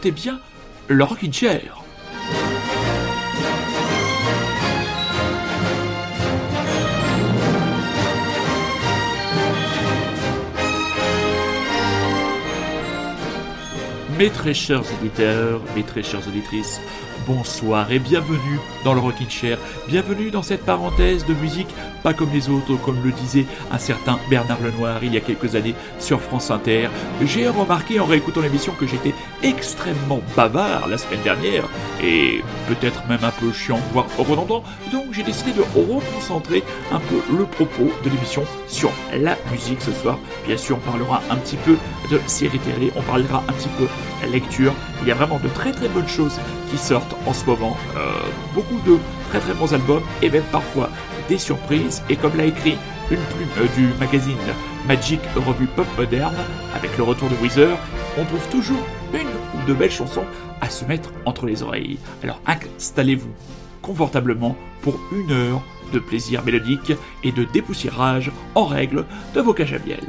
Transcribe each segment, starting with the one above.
écoutez bien le Rockin' Chair. Mes très chers auditeurs, mes très chères auditrices, bonsoir et bienvenue dans le Rockin' Chair. Bienvenue dans cette parenthèse de musique pas comme les autres, comme le disait un certain Bernard Lenoir il y a quelques années sur France Inter. J'ai remarqué en réécoutant l'émission que j'étais extrêmement bavard la semaine dernière et peut-être même un peu chiant, voire redondant. Donc j'ai décidé de reconcentrer un peu le propos de l'émission sur la musique ce soir. Bien sûr, on parlera un petit peu de séries télé, on parlera un petit peu lecture. Il y a vraiment de très très bonnes choses qui sortent en ce moment. Euh, beaucoup de très très bons albums et même parfois des surprises. Et comme l'a écrit une plume du magazine Magic Revue Pop Moderne, avec le retour de Weezer, on trouve toujours une ou deux belles chansons à se mettre entre les oreilles. Alors installez-vous confortablement pour une heure de plaisir mélodique et de dépoussiérage en règle de vos cages à miel.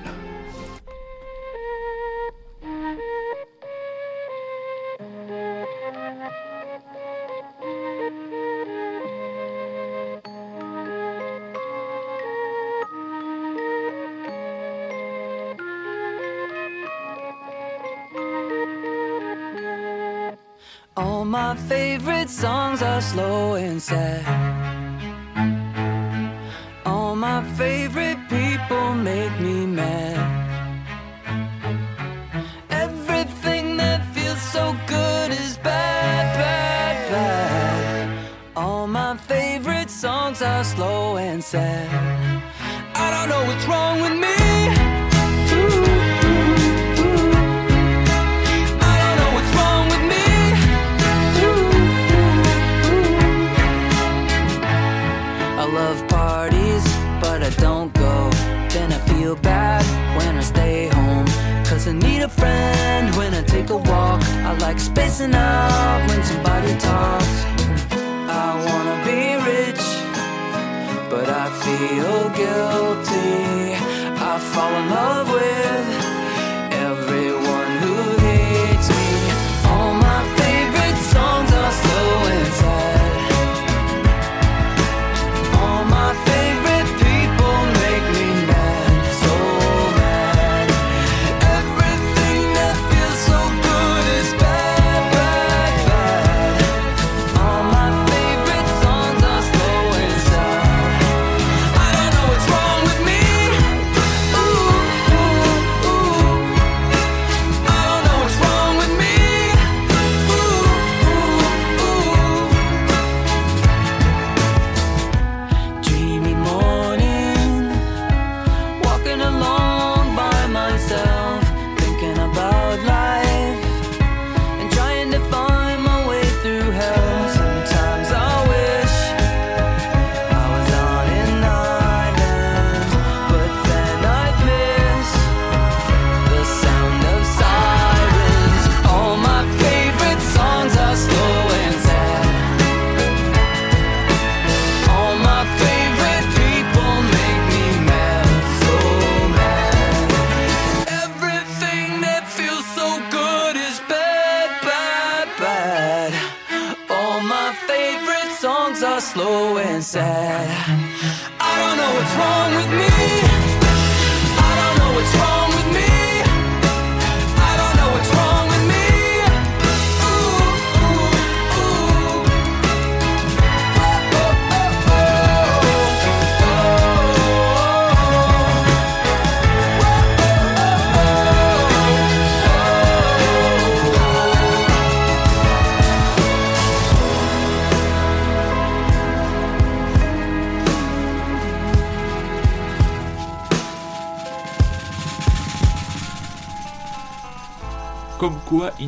All my favorite songs are slow and sad. All my favorite people make me mad. Everything that feels so good is bad, bad, bad. All my favorite songs are slow and sad. I don't know what's wrong with me. Spacing out when somebody talks. I wanna be rich, but I feel guilty. I fall in love with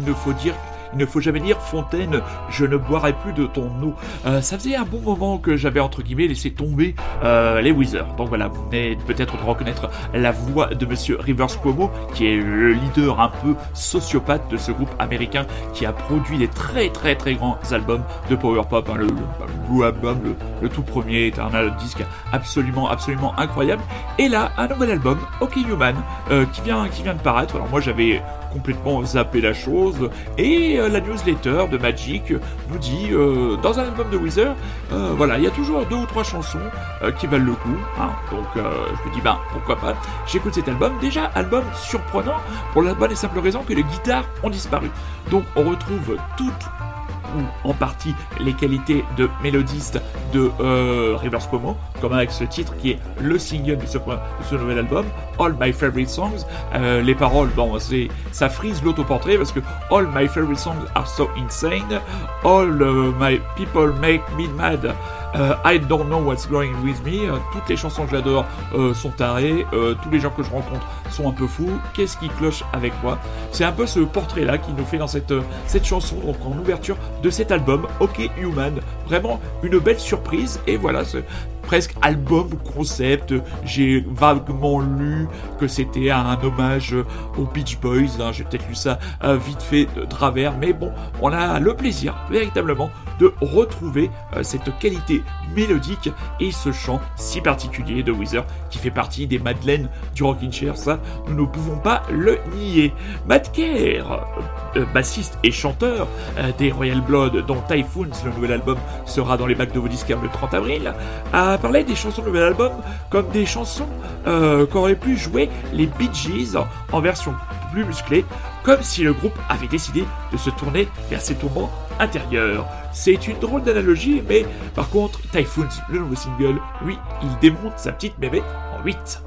il ne faut dire Il ne faut jamais dire Fontaine, je ne boirai plus de ton eau. Euh, ça faisait un bon moment que j'avais entre guillemets laissé tomber euh, les Wizards. Donc voilà, vous venez peut-être de reconnaître la voix de Monsieur Rivers Cuomo, qui est le leader un peu sociopathe de ce groupe américain qui a produit des très très très grands albums de power pop. Hein, le, Blue Album, le, tout premier, est un disque absolument absolument incroyable. Et là, un nouvel album, OK Human, euh, qui vient qui vient de paraître. Alors moi j'avais complètement zappé la chose. Et euh, la newsletter de Magic nous dit, euh, dans un album de Weezer, euh, voilà, il y a toujours deux ou trois chansons qui valent le coup. Hein. donc je me dis, ben pourquoi pas. J'écoute cet album. Déjà, album surprenant pour la bonne et simple raison que les guitares ont disparu. Donc on retrouve toutes ou en partie les qualités de mélodiste de euh, Rivers Cuomo, comme avec ce titre qui est le single de ce, nouvel album, All My Favorite Songs. Euh, les paroles, bon, c'est ça frise l'autoportrait parce que All My Favorite Songs are so insane, All uh, My People Make Me Mad. Uh, I don't know what's going with me. Toutes les chansons que j'adore euh, sont tarées. tous les gens que je rencontre sont un peu fous. Qu'est-ce qui cloche avec moi? C'est un peu ce portrait-là qui nous fait dans cette, cette chanson, donc en ouverture de cet album, OK Human. Vraiment une belle surprise. Et voilà, ce presque album concept. J'ai vaguement lu que c'était un hommage aux Beach Boys. Hein. J'ai peut-être lu ça euh, vite fait de travers. Mais bon, on a le plaisir véritablement de retrouver euh, cette qualité mélodique et ce chant si particulier de Weezer qui fait partie des Madeleines du Rockin' Chair. Ça, nous ne pouvons pas le nier. Matt Kerr, euh, bassiste et chanteur euh, des Royal Blood, dont Typhoons, le nouvel album, sera dans les bacs de vos disques le 30 avril, a parlé des chansons du nouvel album comme des chansons euh, qu'auraient pu jouer les Bee Gees en version plus musclée, comme si le groupe avait décidé de se tourner vers ses tourments intérieurs. C'est une drôle d'analogie, mais par contre, Typhoons, le nouveau single, lui, il démonte sa petite mémé en 8.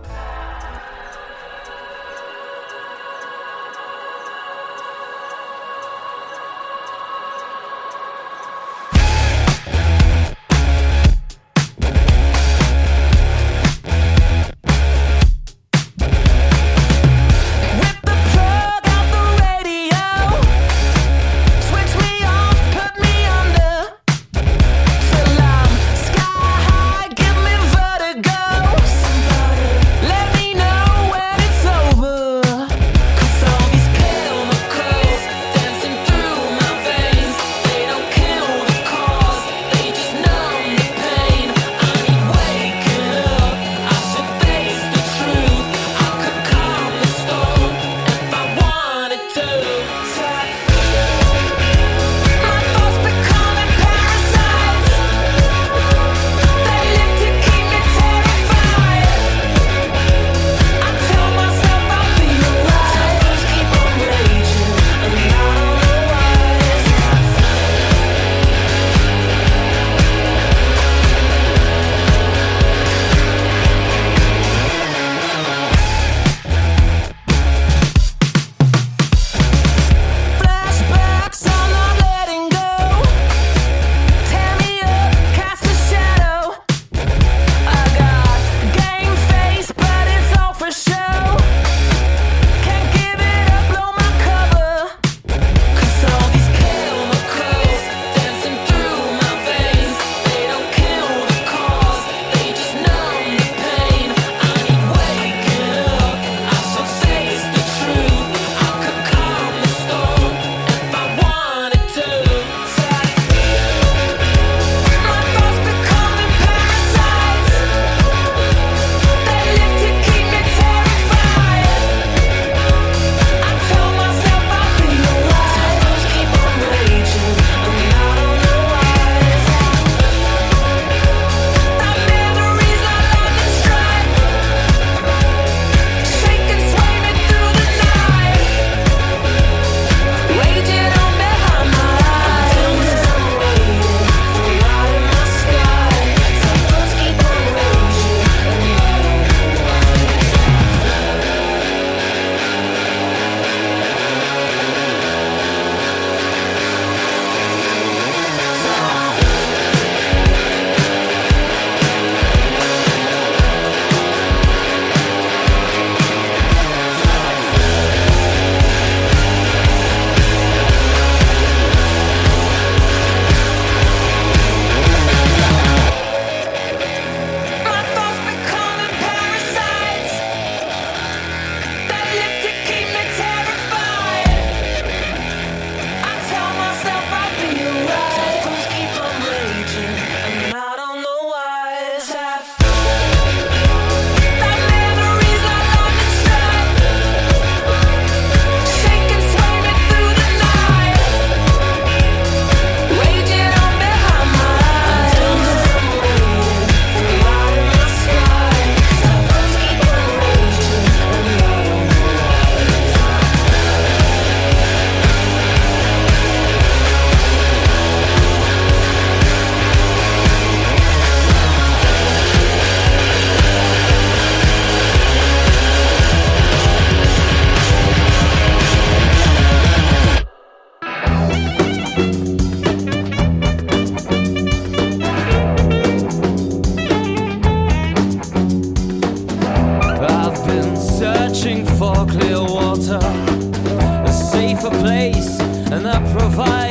A place and a provider.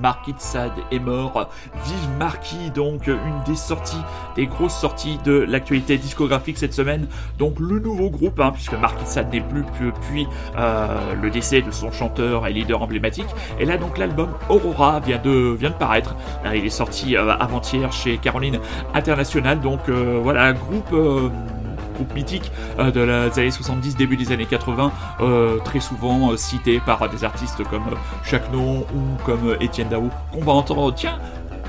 Marquis de Sade est mort. Vive Marquis, donc une des sorties, des grosses sorties de l'actualité discographique cette semaine. Donc le nouveau groupe, hein, puisque Marquis de Sade n'est plus depuis euh, le décès de son chanteur et leader emblématique. Et là donc l'album Aurora vient de, paraître. Il est sorti euh, avant-hier chez Caroline International. Donc euh, voilà, groupe... groupe mythique euh, de la- des années 70, début des années 80, euh, très souvent euh, cité par des artistes comme euh, Chacnon ou comme Étienne Dao, qu'on va entendre, tiens,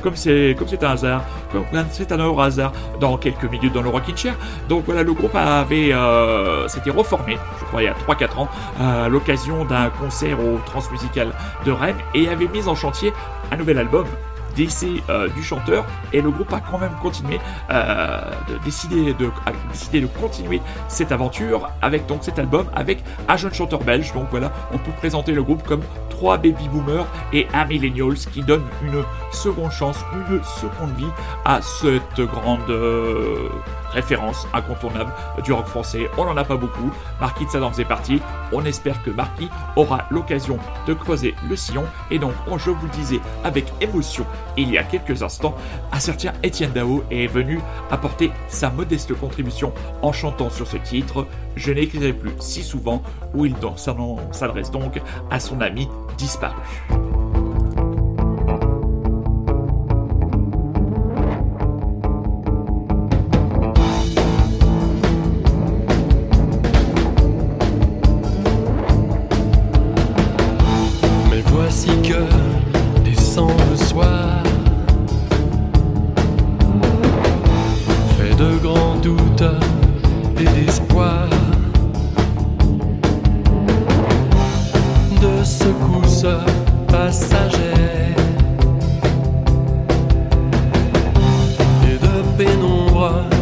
comme c'est comme c'est un hasard, comme c'est un heureux hasard dans quelques minutes dans le Rockin' Chair. Donc voilà, le groupe avait s'était reformé, je crois il y a 3-4 ans, à l'occasion d'un concert au Transmusical de Rennes et avait mis en chantier un nouvel album décès euh, du chanteur. Et le groupe a quand même continué euh, de décider de continuer cette aventure avec donc cet album avec un jeune chanteur belge. Donc voilà on peut présenter le groupe comme trois baby boomers et un millennials qui donnent une seconde chance une seconde vie à cette grande euh, référence incontournable du rock français. On n'en a pas beaucoup. Marquis de Sade en faisait partie. On espère que Marquis aura l'occasion de creuser le sillon. Et donc, je vous le disais avec émotion il y a quelques instants, un certain Étienne Dao est venu apporter sa modeste contribution en chantant sur ce titre Je n'écrirai plus si souvent, où il s'adresse donc à son ami disparu. grands doutes et d'espoir. De secousses passagères et de pénombres.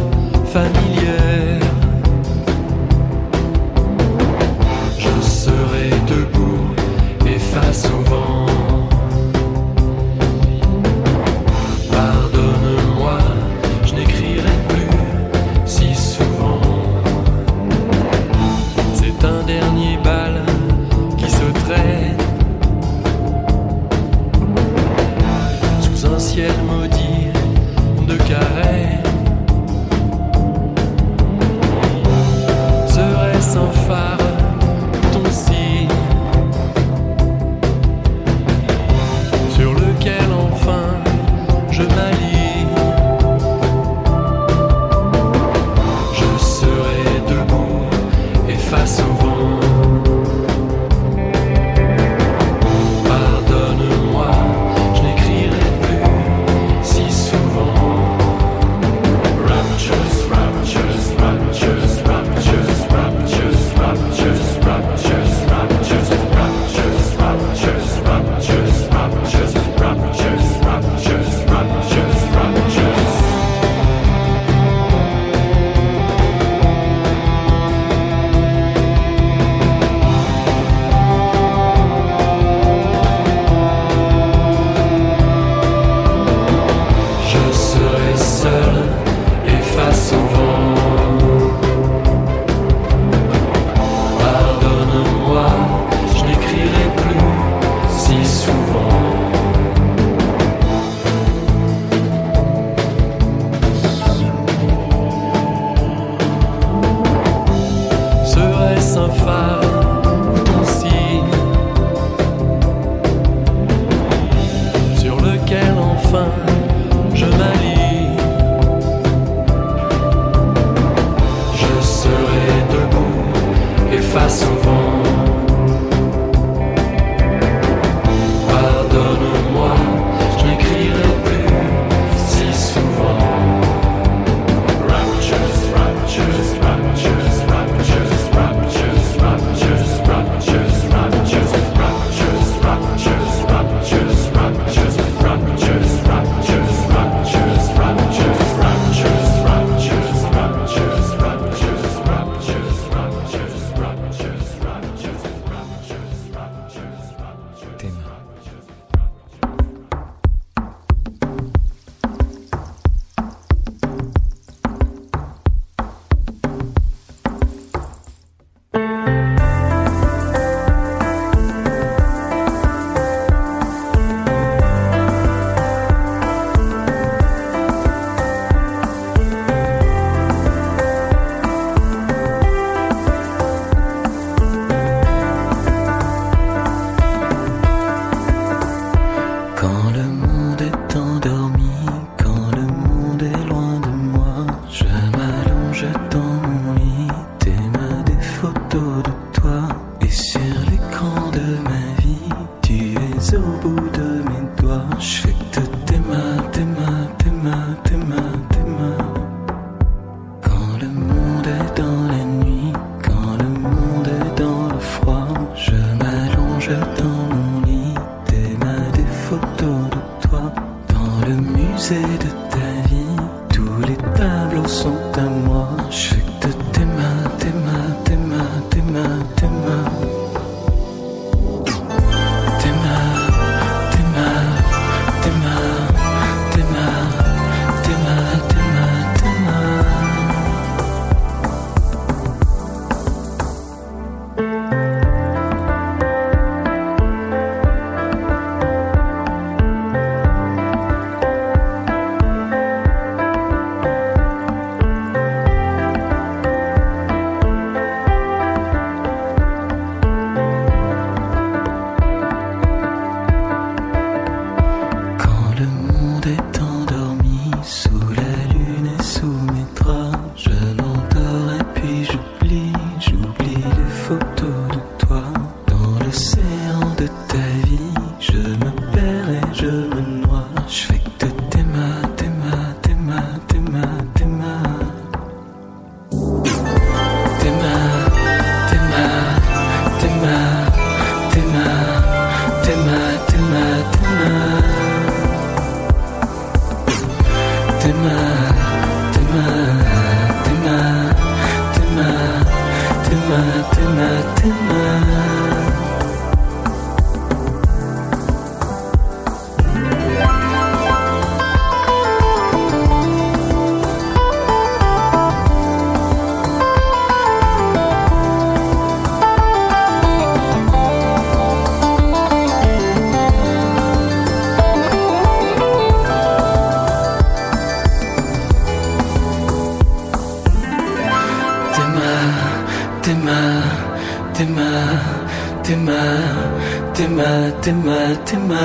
tes mains, tes mains,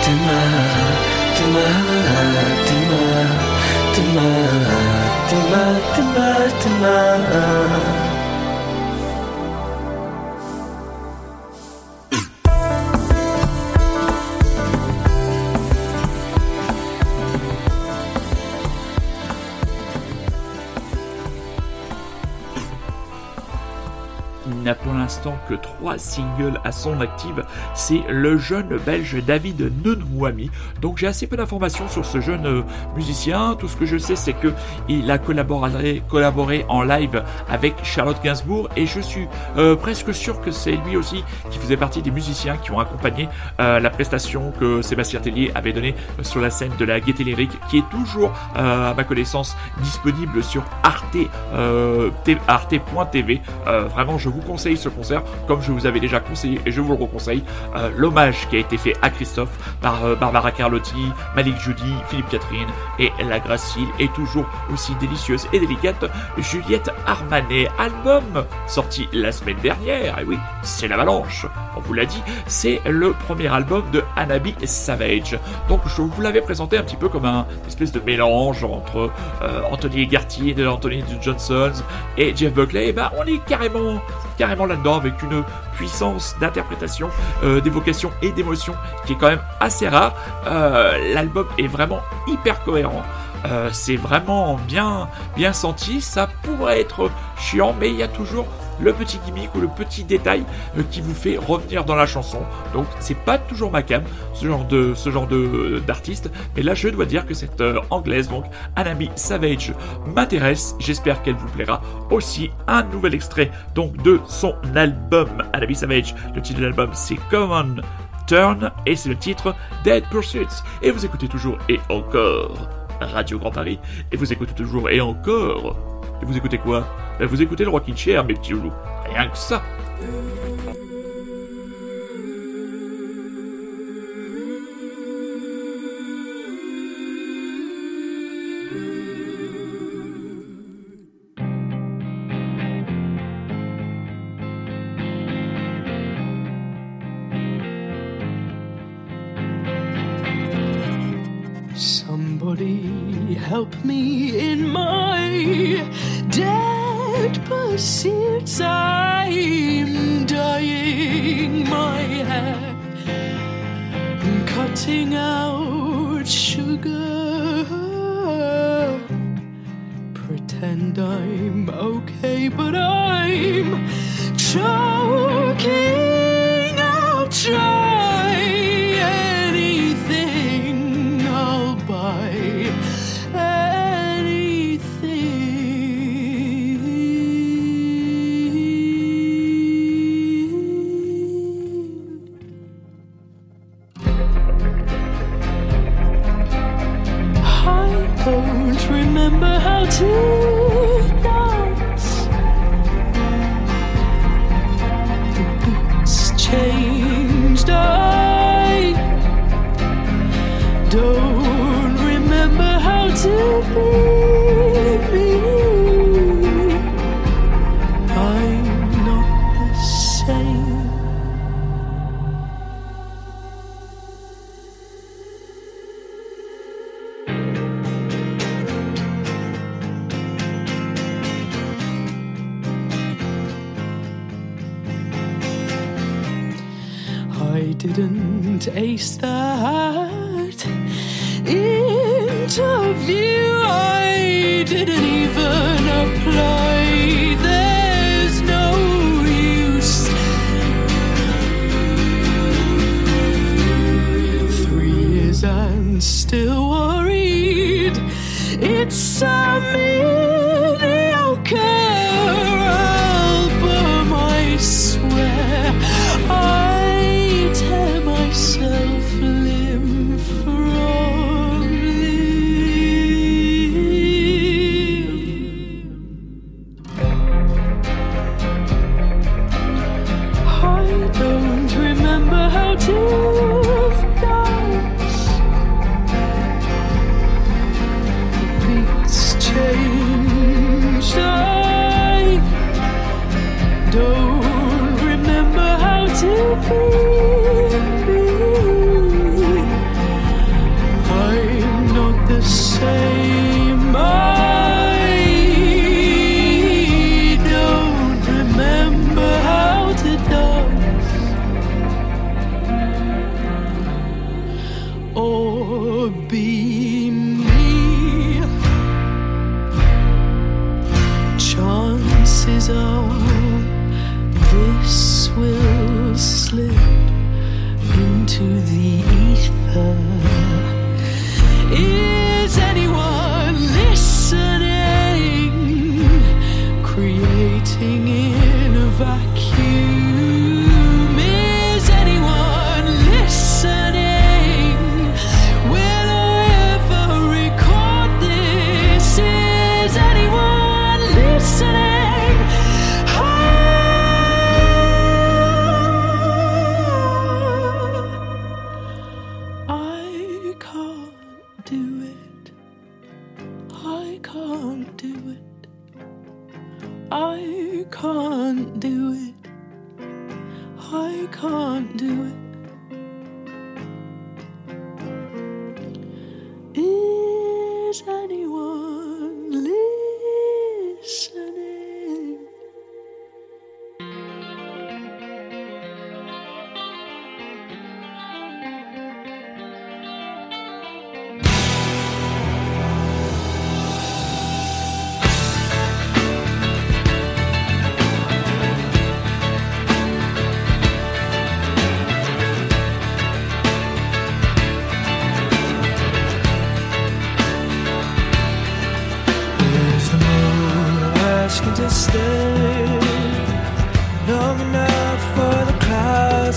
tes mains, tes mains, tes mains, tes mains, tes mains, tes mains, tes mains. pour l'instant que trois singles à son active. C'est le jeune belge David Nunwami. Donc j'ai assez peu d'informations sur ce jeune euh, musicien. Tout ce que je sais, c'est que il a collaboré, collaboré en live avec Charlotte Gainsbourg et je suis euh, presque sûr que c'est lui aussi qui faisait partie des musiciens qui ont accompagné euh, la prestation que Sébastien Tellier avait donnée sur la scène de la Gaieté Lyrique, qui est toujours, à ma connaissance, disponible sur Arte, arte.tv. vraiment, je vous conseille ce concert comme je vous avais déjà conseillé et je vous le reconseille, euh, l'hommage qui a été fait à Christophe par euh, Barbara Carlotti, Malik Judy, Philippe Catherine et la gracile est toujours aussi délicieuse et délicate Juliette Armanet. Album sorti la semaine dernière, et oui, c'est l'avalanche, on vous l'a dit, c'est le premier album de Anabi Savage. Donc je vous l'avais présenté un petit peu comme un espèce de mélange entre euh, Anthony Gartier Anthony Johnson et Jeff Buckley. Et ben on est carrément carrément là-dedans avec une puissance d'interprétation, euh, d'évocation et d'émotion qui est quand même assez rare. Euh, l'album est vraiment hyper cohérent. Euh, c'est vraiment bien, bien senti. Ça pourrait être chiant, mais il y a toujours le petit gimmick ou le petit détail euh, qui vous fait revenir dans la chanson. Donc c'est pas toujours ma cam, ce genre de de d'artiste, mais là je dois dire que cette euh, anglaise donc Anami Savage m'intéresse. J'espère qu'elle vous plaira aussi. Un nouvel extrait donc de son album Anami Savage. Le titre de l'album c'est Common Turn et c'est le titre Dead Pursuits. Et vous écoutez toujours et encore Radio Grand Paris et vous écoutez toujours et encore et vous écoutez quoi? Ben, Vous écoutez le Rockin' Chair, mes petits loulous. Rien que ça. Don't remember how to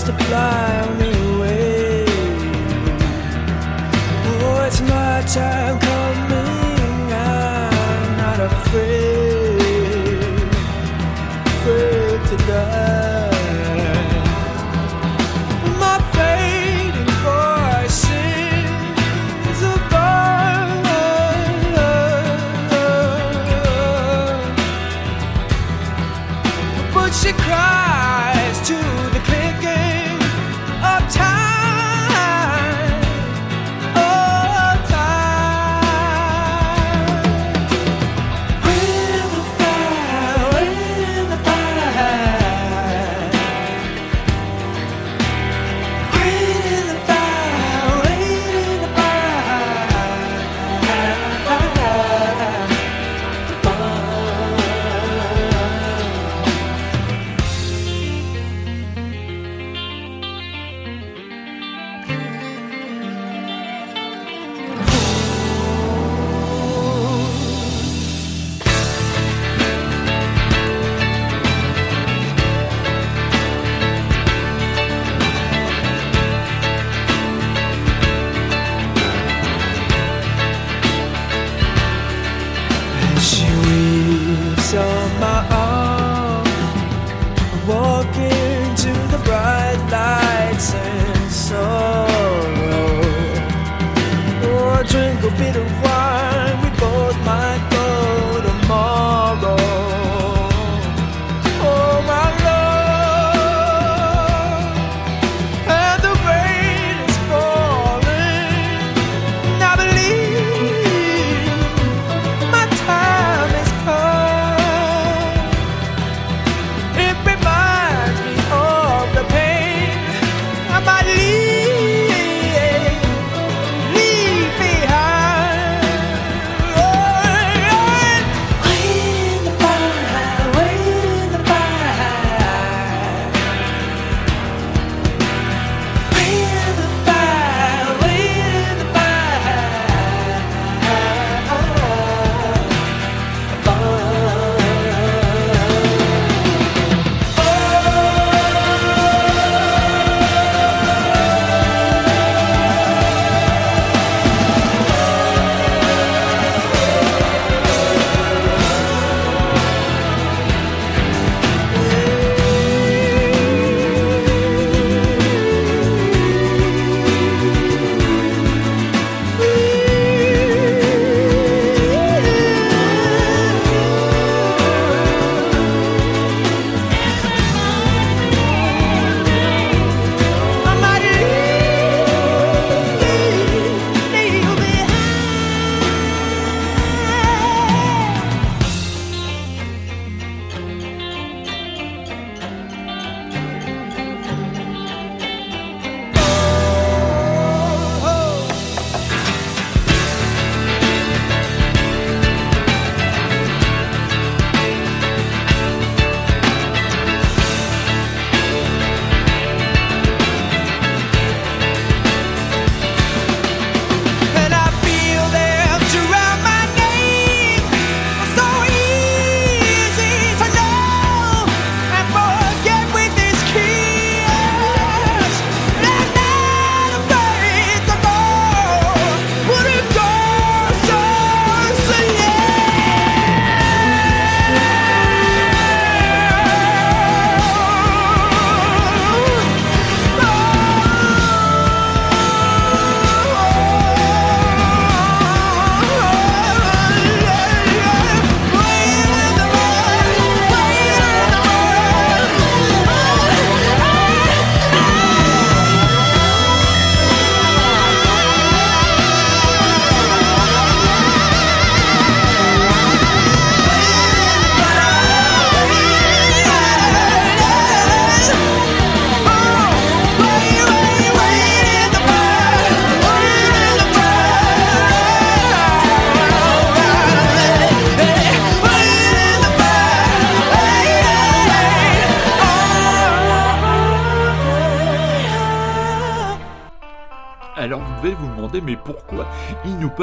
to fly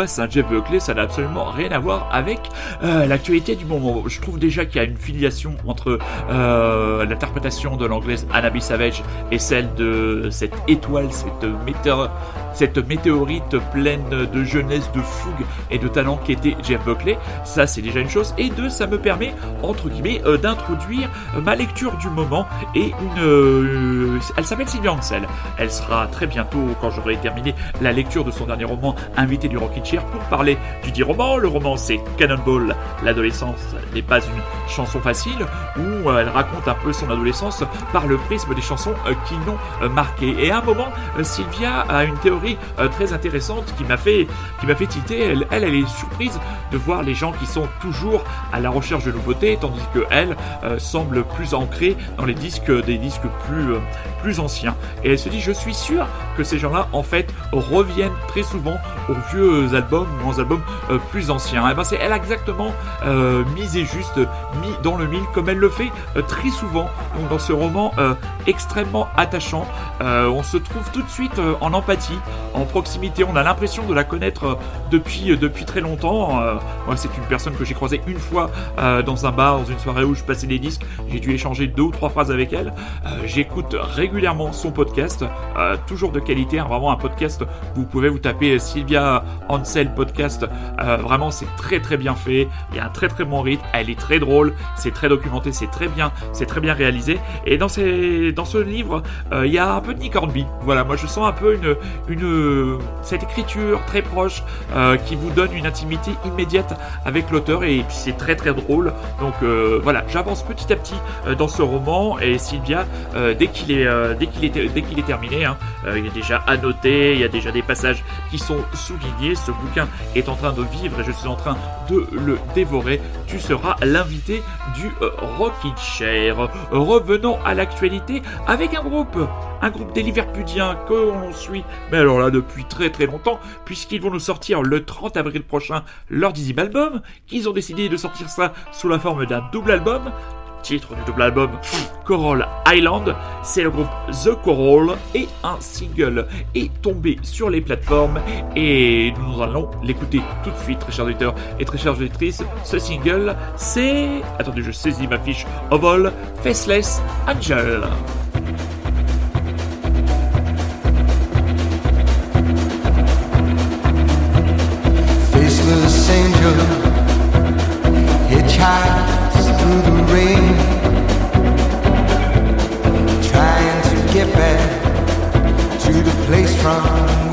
passe un Jeff Buckley Ça n'a absolument rien à voir avec euh, l'actualité du moment. Je trouve déjà qu'il y a une filiation entre euh, l'interprétation de l'anglaise Annaby Savage et celle de cette étoile, cette météorite, cette météorite pleine de jeunesse, de fougue et de talent qui était Jeff Buckley. Ça, c'est déjà une chose. Et deux, ça me permet, entre guillemets, euh, d'introduire ma lecture du moment et une. elle s'appelle Sylvia Ansel. Elle sera très bientôt, quand j'aurai terminé la lecture de son dernier roman, invité du Rockin' Chair pour parler du dit roman. Le roman, c'est Cannonball. L'adolescence n'est pas une chanson facile où elle raconte un peu son adolescence par le prisme des chansons euh, qui l'ont euh, marqué. Et à un moment, Sylvia a une théorie très intéressante qui m'a fait, qui m'a fait tilter. Elle, elle, elle, est surprise de voir les gens qui sont toujours à la recherche de nouveautés, tandis que elle semble plus ancrée dans les disques, des disques plus, plus anciens. Et elle se dit, je suis sûr que ces gens-là, en fait, reviennent très souvent aux vieux albums ou aux albums euh, plus anciens. Et ben c'est elle a exactement euh, misé juste, mis dans le mille, comme elle le fait euh, très souvent donc, dans ce roman euh, extrêmement attachant. on se trouve tout de suite en empathie, en proximité. On a l'impression de la connaître depuis, depuis très longtemps. moi, c'est une personne que j'ai croisée une fois dans un bar, dans une soirée où je passais des disques. J'ai dû échanger deux ou trois phrases avec elle. J'écoute régulièrement son podcast, toujours de qualité, hein, vraiment un podcast. Vous pouvez vous taper Sylvia Ansel podcast. Euh, vraiment, c'est très très bien fait. Il y a un très très bon rythme. Elle est très drôle. C'est très documenté. C'est très bien. C'est très bien réalisé. Et dans ce livre, euh, il y a un peu de Nick Hornby. Voilà, moi je sens un peu cette écriture très proche euh, qui vous donne une intimité immédiate avec l'auteur et puis c'est très très drôle. Donc voilà, j'avance petit à petit dans ce roman et Sylvia, dès qu'il est terminé, hein, il est déjà annoté. Il y a déjà des passages qui sont soulignés. Ce bouquin est en train de vivre et je suis en train de le dévorer. Tu seras l'invité du euh, Rockin' Chair. Revenons à l'actualité avec un groupe, un groupe des Liverpudiens que l'on suit, mais alors là depuis très très longtemps, puisqu'ils vont nous sortir le 30 avril prochain leur dixième album, qu'ils ont décidé de sortir ça sous la forme d'un double album titre du double album Coral Island. C'est le groupe The Coral et un single est tombé sur les plateformes et nous allons l'écouter tout de suite, très chers auditeurs et très chères auditrices. Ce single, c'est... Attendez, je saisis ma fiche Oval Faceless Angel. Place from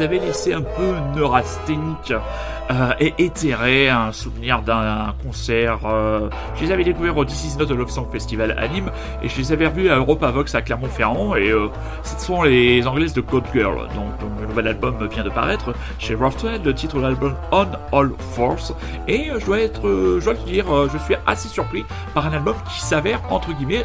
avait laissés un peu neurasthéniques euh, et éthérés, un souvenir d'un concert. Euh, je les avais découverts au This Is Not Love Song Festival à Nîmes et je les avais revus à Europa Vox à Clermont-Ferrand et euh, ce sont les anglaises de God Girl. Donc le nouvel album vient de paraître chez Roughtwell, le titre de l'album On All Force et je dois être, je dois le dire, je suis assez surpris par un album qui s'avère entre guillemets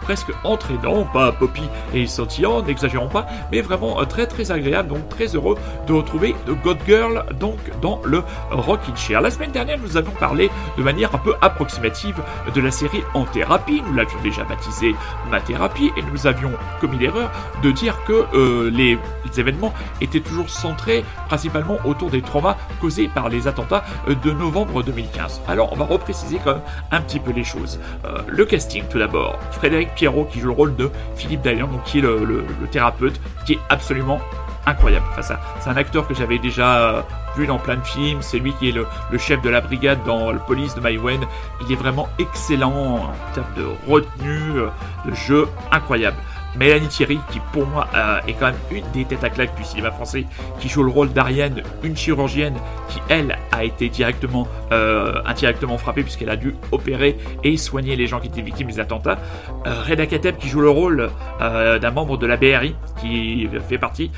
presque entraînant, pas poppy et scintillant, n'exagérons pas, mais vraiment très très agréable, donc très heureux de retrouver God Girl donc dans le Rockin' Chair. La semaine dernière, nous avions parlé de manière un peu approximative de la série En Thérapie, nous l'avions déjà baptisée Ma Thérapie, et nous avions commis l'erreur de dire que euh, les, événements étaient toujours centrés principalement autour des traumas causés par les attentats euh, de novembre 2015. Alors, on va repréciser quand même un petit peu les choses. Euh, le casting, tout d'abord. Frédéric Pierrot, qui joue le rôle de Philippe Dallian, donc qui est le, thérapeute, qui est absolument incroyable. Enfin, c'est un acteur que j'avais déjà vu dans plein de films. C'est lui qui est le, chef de la brigade dans le police de Maïwen. Il est vraiment excellent en termes de retenue, euh, de jeu incroyable. Mélanie Thierry, qui pour moi euh, est quand même une des têtes à claque du cinéma français, qui joue le rôle d'Ariane, une chirurgienne qui, elle, a été directement, euh, indirectement frappée puisqu'elle a dû opérer et soigner les gens qui étaient victimes des attentats. Euh, Reda Kateb, qui joue le rôle d'un membre de la BRI, qui fait partie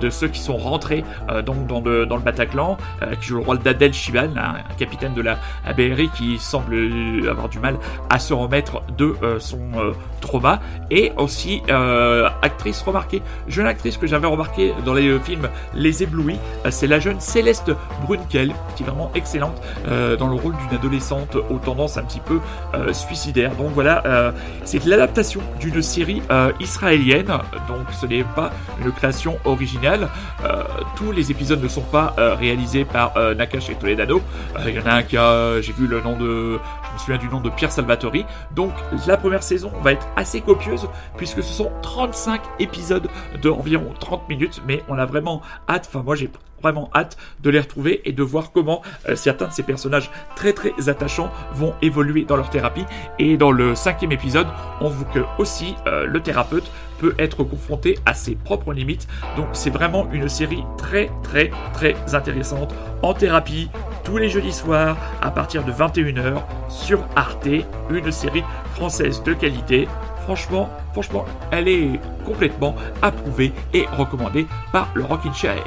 de ceux qui sont rentrés dans le, Bataclan, qui joue le rôle d'Adel Chiban, un, capitaine de la, BRI qui semble avoir du mal à se remettre de son trauma, et aussi actrice remarquée, jeune actrice que j'avais remarqué dans les films Les Éblouis, euh, c'est la jeune Céleste Brunkel, qui est vraiment excellente euh, dans le rôle d'une adolescente aux tendances un petit peu suicidaires. Donc voilà, c'est l'adaptation d'une série israélienne, donc ce n'est pas une création originale. tous les épisodes ne sont pas réalisés par Nakash et Toledano. Il y en a un qui a, j'ai vu le nom de, je me souviens du nom de Pierre Salvatori. Donc la première saison va être assez copieuse puisque ce sont 35 épisodes d'environ 30 minutes, mais on a vraiment hâte, enfin moi j'ai vraiment hâte de les retrouver et de voir comment euh, certains de ces personnages très très attachants vont évoluer dans leur thérapie. Et dans le cinquième épisode, on voit que aussi euh, le thérapeute peut être confronté à ses propres limites. Donc c'est vraiment une série très très très intéressante en thérapie tous les jeudis soirs à partir de 21h sur Arte, une série française de qualité franchement, franchement, elle est complètement approuvée et recommandée par le Rockin' Chair.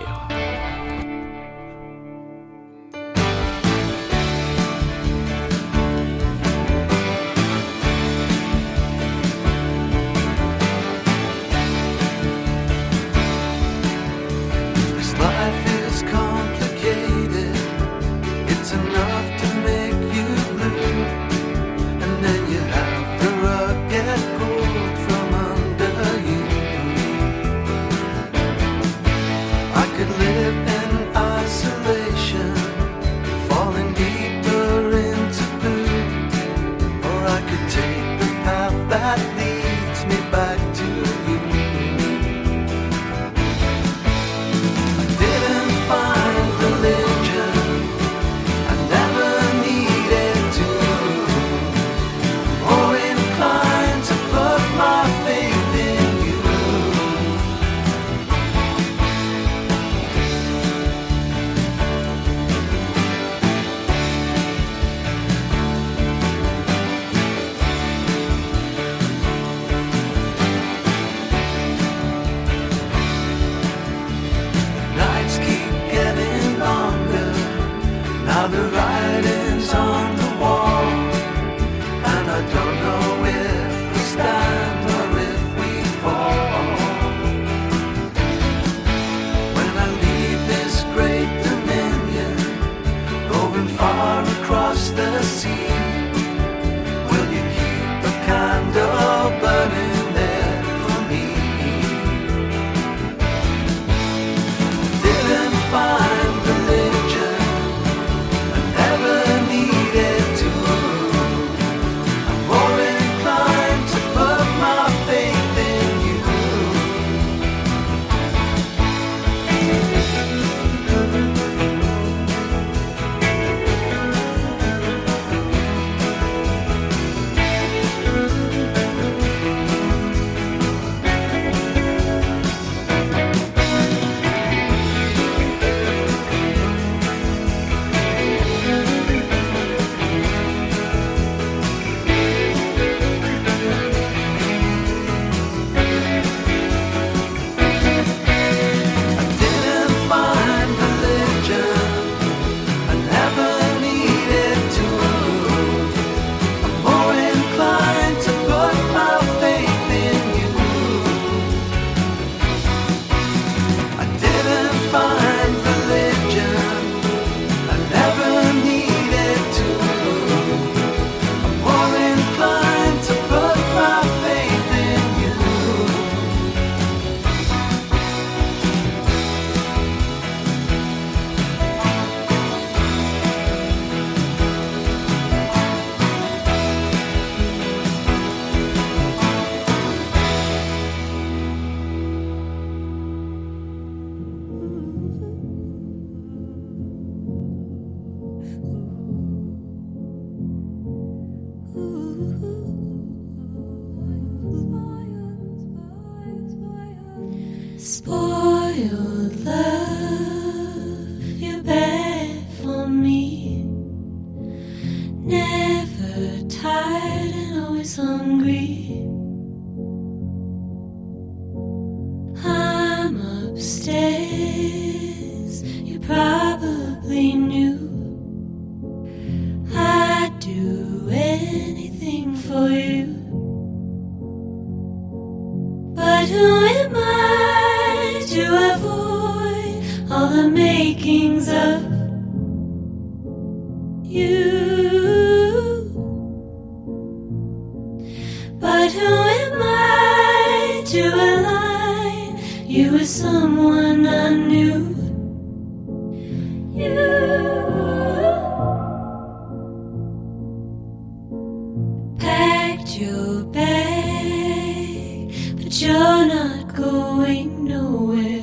You're not going nowhere.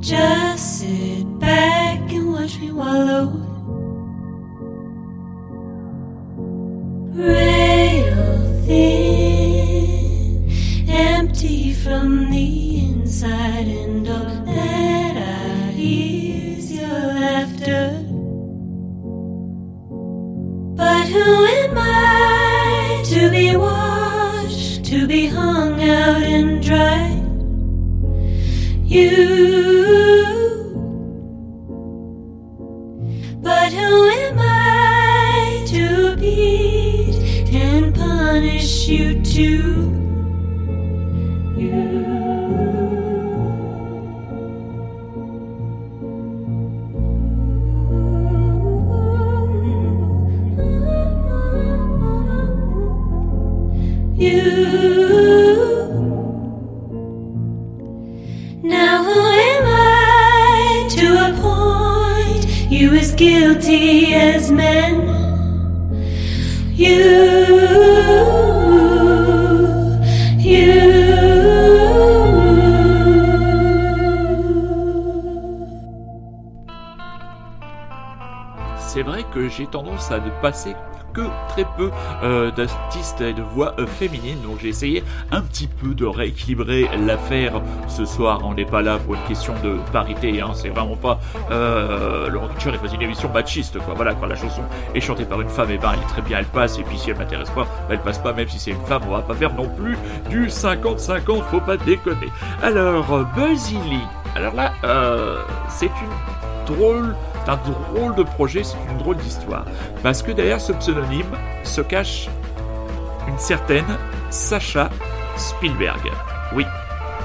Just à ne passer que très peu euh, d'artistes et de voix euh, féminines, donc j'ai essayé un petit peu de rééquilibrer l'affaire ce soir. On n'est pas là pour une question de parité, hein, c'est vraiment pas euh, le Rock n'est pas une émission machiste, quoi. Voilà, quand la chanson est chantée par une femme, et ben elle est très bien, elle passe, et puis si elle m'intéresse pas, ben, elle passe pas, même si c'est une femme, on va pas faire non plus du 50-50, faut pas déconner. Alors, euh, Buzzy Lee, alors là, c'est une drôle un drôle de projet, c'est une drôle d'histoire. Parce que derrière ce pseudonyme se cache une certaine Sacha Spielberg. Oui,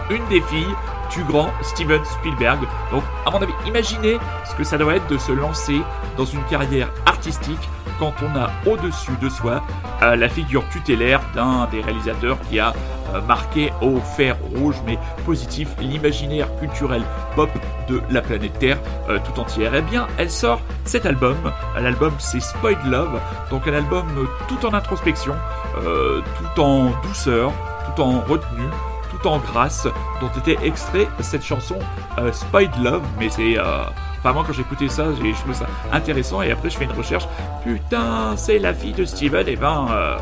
une des filles du grand Steven Spielberg. Donc, à mon avis, imaginez ce que ça doit être de se lancer dans une carrière artistique quand on a au-dessus de soi euh, la figure tutélaire d'un des réalisateurs qui a marqué au fer rouge mais positif l'imaginaire culturel pop de la planète Terre euh, tout entière. Eh bien, elle sort cet album. L'album c'est Spoiled Love, donc un album euh, tout en introspection, euh, tout en douceur, tout en retenue, tout en grâce, dont était extrait cette chanson euh, Spoiled Love, mais c'est euh, Enfin, moi, quand écouté ça, j'ai trouvé ça intéressant. Et après, je fais une recherche. Putain, c'est la fille de Steven. Et ben, euh,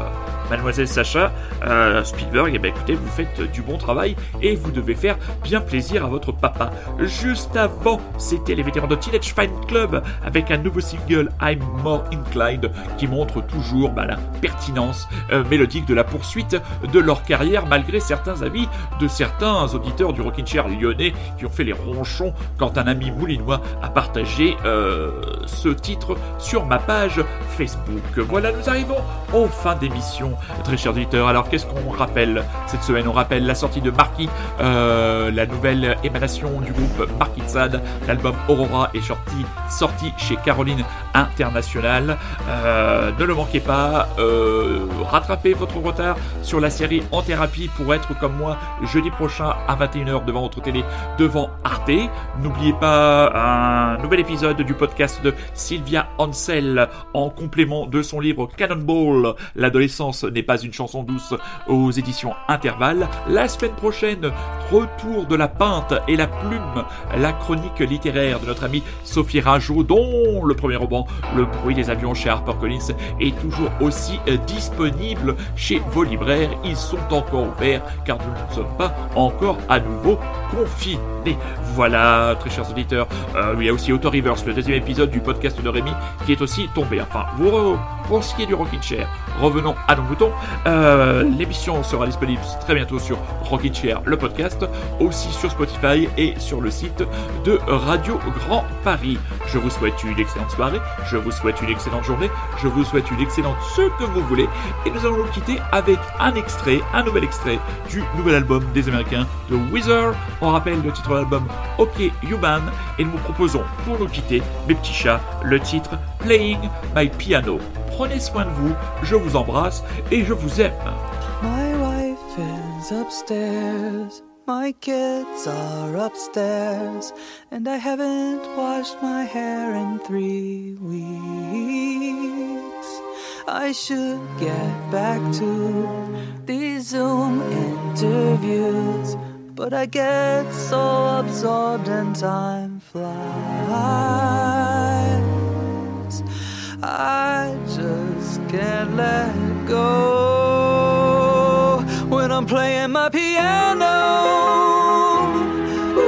Mademoiselle Sacha euh, Spielberg, et ben écoutez, vous faites du bon travail et vous devez faire bien plaisir à votre papa. Juste avant, c'était les vétérans de Teenage Fan Club avec un nouveau single I'm More Inclined qui montre toujours bah, la pertinence euh, mélodique de la poursuite de leur carrière malgré certains avis de certains auditeurs du Rockin' Chair lyonnais qui ont fait les ronchons quand un ami moulinois a partagé euh, ce titre sur ma page Facebook. Voilà, nous arrivons en fin d'émission, très chers auditeurs. Alors, qu'est-ce qu'on rappelle cette semaine? On rappelle la sortie de Marquis, euh, la nouvelle émanation du groupe Marquis Sad. L'album Aurora est sorti, sorti chez Caroline International. Euh, ne le manquez pas. Euh, rattrapez votre retard sur la série En Thérapie pour être comme moi jeudi prochain à 21h devant votre télé, devant Arte. N'oubliez pas un nouvel épisode du podcast de Sylvia Ansel en complément de son livre Cannonball. L'adolescence n'est pas une chanson douce aux éditions Intervalle. La semaine prochaine, retour de la peinte et la plume, la chronique littéraire de notre amie Sophie Rajo, dont le premier roman, Le bruit des avions chez HarperCollins, est toujours aussi euh, disponible chez vos libraires. Ils sont encore ouverts car nous ne sommes pas encore à nouveau confinés. Voilà, très chers auditeurs, euh, il y a aussi Auto Reverse, le deuxième épisode du podcast de Rémi, qui est aussi tombé. Enfin, pour, pour ce qui est du Rockin' Chair, revenons à nos moutons. Euh, L'émission sera disponible très bientôt sur Rockin' Chair, le podcast, aussi sur Spotify et sur le site de Radio Grand Paris. Je vous souhaite une excellente soirée, je vous souhaite une excellente journée, je vous souhaite une excellente ce que vous voulez, et nous allons nous quitter avec un extrait, un nouvel extrait du nouvel album des Américains de Weezer. On rappelle le titre sur l'album OK Human et nous vous proposons pour nous quitter, mes petits chats, le titre Playing My Piano. Prenez soin de vous, je vous embrasse et je vous aime. My wife is upstairs. My kids are upstairs. And I haven't washed my hair in three weeks. I should get back to these Zoom interviews. But I get so absorbed and time flies. I just can't let go when I'm playing my piano. Ooh,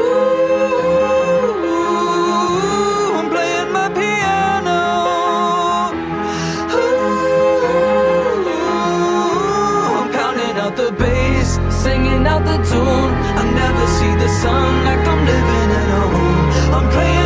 I'm playing my piano. Ooh, I'm pounding out the bass, singing out the tune. I never see the sun like I'm living in a room. I'm playing.